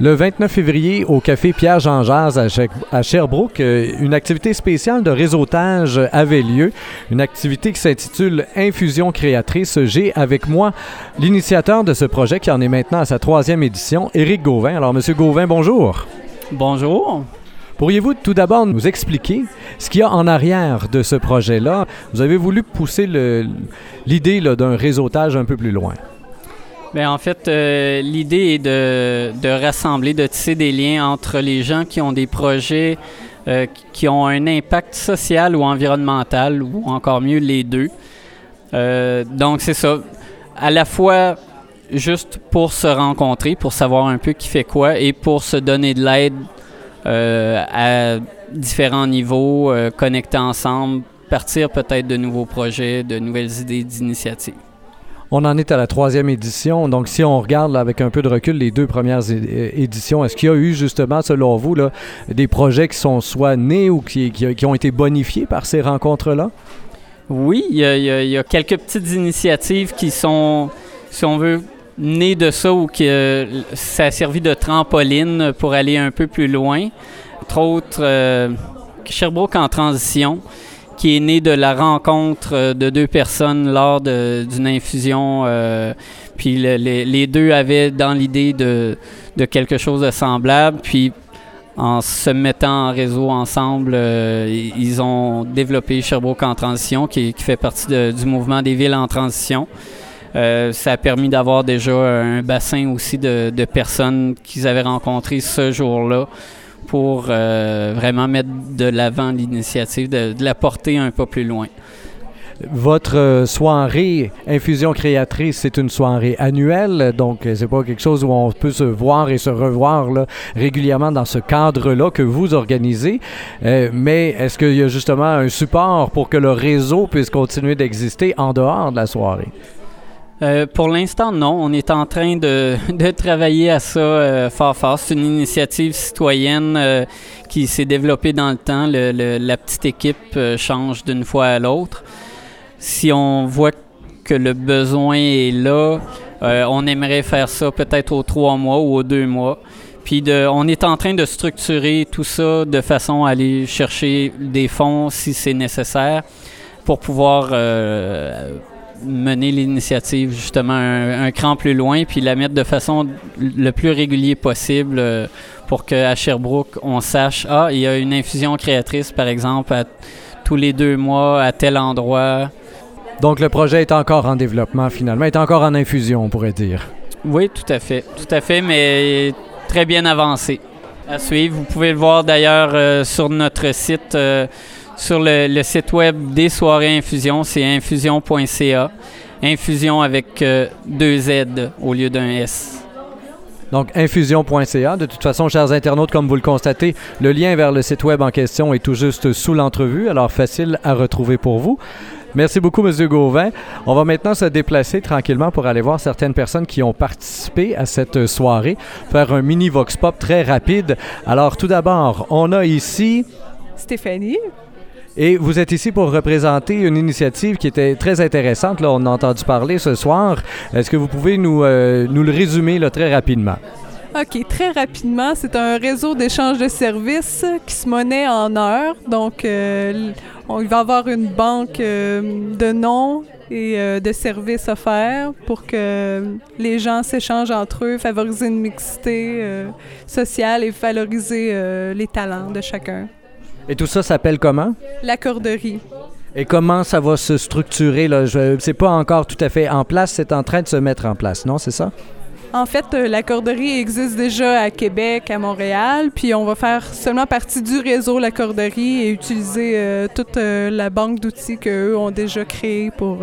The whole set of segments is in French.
Le 29 février, au café Pierre-Jean Jazz à Sherbrooke, euh, une activité spéciale de réseautage avait lieu. Une activité qui s'intitule Infusion créatrice. J'ai avec moi l'initiateur de ce projet qui en est maintenant à sa troisième édition, Éric Gauvin. Alors, Monsieur Gauvin, bonjour. Bonjour. Pourriez-vous tout d'abord nous expliquer ce qu'il y a en arrière de ce projet-là? Vous avez voulu pousser l'idée d'un réseautage un peu plus loin. Bien, en fait, euh, l'idée est de, rassembler, de tisser des liens entre les gens qui ont des projets euh, qui ont un impact social ou environnemental, ou encore mieux les deux. Euh, donc, c'est ça. À la fois juste pour se rencontrer, pour savoir un peu qui fait quoi, et pour se donner de l'aide à différents niveaux, connecter ensemble, partir peut-être de nouveaux projets, de nouvelles idées d'initiatives. On en est à la troisième édition. Donc, si on regarde avec un peu de recul les deux premières éditions, est-ce qu'il y a eu justement, selon vous, des projets qui sont soit nés ou qui, qui, ont été bonifiés par ces rencontres-là? Oui, il y, a, quelques petites initiatives qui sont, si on veut, nées de ça ou que ça a servi de trampoline pour aller un peu plus loin. Entre autres, euh, Sherbrooke en transition qui est né de la rencontre euh, de deux personnes lors d'une infusion. Euh, puis les, deux avaient dans l'idée de, quelque chose de semblable. Puis en se mettant en réseau ensemble, euh, ils ont développé Sherbrooke en transition, qui, fait partie du mouvement des villes en transition. ça a permis d'avoir déjà un bassin aussi de, de personnes qu'ils avaient rencontrées ce jour-là pour euh, vraiment mettre de l'avant l'initiative, de, la porter un peu plus loin. Votre euh, soirée Infusion créatrice, c'est une soirée annuelle, donc euh, c'est pas quelque chose où on peut se voir et se revoir régulièrement dans ce cadre-là que vous organisez. mais est-ce qu'il y a justement un support pour que le réseau puisse continuer d'exister en dehors de la soirée? Euh, pour l'instant, non. On est en train de, de travailler à ça euh, fort. C'est une initiative citoyenne euh, qui s'est développée dans le temps. La petite équipe change d'une fois à l'autre. Si on voit que le besoin est là, on aimerait faire ça peut-être aux trois mois ou aux deux mois. Puis de, on est en train de structurer tout ça de façon à aller chercher des fonds si c'est nécessaire pour pouvoir mener l'initiative justement un, cran plus loin, puis la mettre de façon le plus régulier possible euh, pour qu'à Sherbrooke, on sache, ah, il y a une infusion créatrice, par exemple, à, tous les deux mois à tel endroit. Donc le projet est encore en développement finalement, est encore en infusion, on pourrait dire. Oui, tout à fait, tout à fait, mais très bien avancé. À suivre. Vous pouvez le voir d'ailleurs euh, sur notre site. Euh, sur le, site web des soirées infusion, c'est infusion.ca. Infusion avec euh, deux Z au lieu d'un S. Donc, infusion.ca. De toute façon, chers internautes, comme vous le constatez, le lien vers le site web en question est tout juste sous l'entrevue, alors facile à retrouver pour vous. Merci beaucoup, M. Gauvin. On va maintenant se déplacer tranquillement pour aller voir certaines personnes qui ont participé à cette soirée, faire un mini Vox Pop très rapide. Alors, tout d'abord, on a ici... Stéphanie. Et vous êtes ici pour représenter une initiative qui était très intéressante. On a entendu parler ce soir. Est-ce que vous pouvez nous, euh, nous le résumer très rapidement? OK, très rapidement, c'est un réseau d'échange de services qui se monnaie en heures. Donc, euh, il va y avoir une banque euh, de noms et de services offerts pour que les gens s'échangent entre eux, favoriser une mixité sociale et valoriser les talents de chacun. Et tout ça s'appelle comment? La corderie. Et comment ça va se structurer? Là? C'est pas encore tout à fait en place, c'est en train de se mettre en place, non? C'est ça? En fait, euh, la corderie existe déjà à Québec, à Montréal, puis on va faire seulement partie du réseau La Corderie et utiliser euh, toute euh, la banque d'outils qu'eux ont déjà créée pour,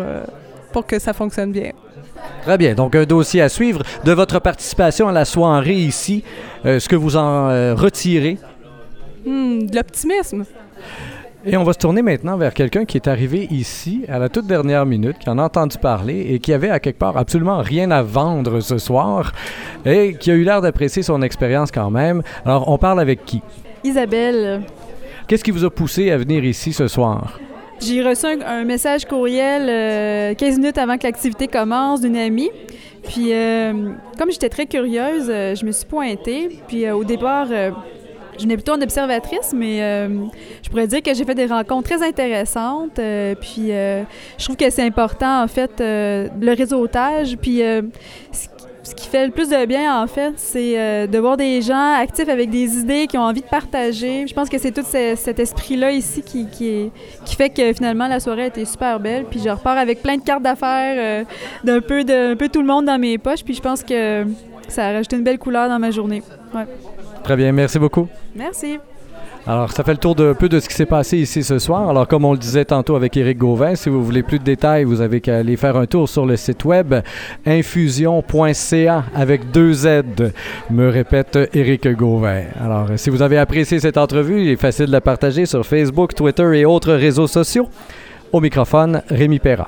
pour que ça fonctionne bien. Très bien. Donc, un dossier à suivre de votre participation à la soirée ici. ce que vous en retirez Hmm, de l'optimisme. Et on va se tourner maintenant vers quelqu'un qui est arrivé ici à la toute dernière minute, qui en a entendu parler et qui avait à quelque part absolument rien à vendre ce soir et qui a eu l'air d'apprécier son expérience quand même. Alors, on parle avec qui? Isabelle. Qu'est-ce qui vous a poussé à venir ici ce soir? J'ai reçu un, message courriel 15 minutes avant que l'activité commence d'une amie. Puis, comme j'étais très curieuse, je me suis pointée. Puis, au départ, je n'ai plutôt une observatrice, mais euh, je pourrais dire que j'ai fait des rencontres très intéressantes. Euh, puis euh, je trouve que c'est important, en fait, le réseautage. Puis ce qui fait le plus de bien, en fait, c'est de voir des gens actifs avec des idées, qui ont envie de partager. Je pense que c'est tout cet esprit-là ici qui, fait que finalement la soirée a été super belle. Puis je repars avec plein de cartes d'affaires d'un peu, peu tout le monde dans mes poches. Puis je pense que ça a rajouté une belle couleur dans ma journée. Ouais. Très bien, merci beaucoup. Merci. Alors, ça fait le tour de peu de ce qui s'est passé ici ce soir. Alors, comme on le disait tantôt avec Éric Gauvin, si vous voulez plus de détails, vous avez qu'à aller faire un tour sur le site web infusion.ca avec deux Z, me répète Éric Gauvin. Alors, si vous avez apprécié cette entrevue, il est facile de la partager sur Facebook, Twitter et autres réseaux sociaux. Au microphone, Rémi Perra.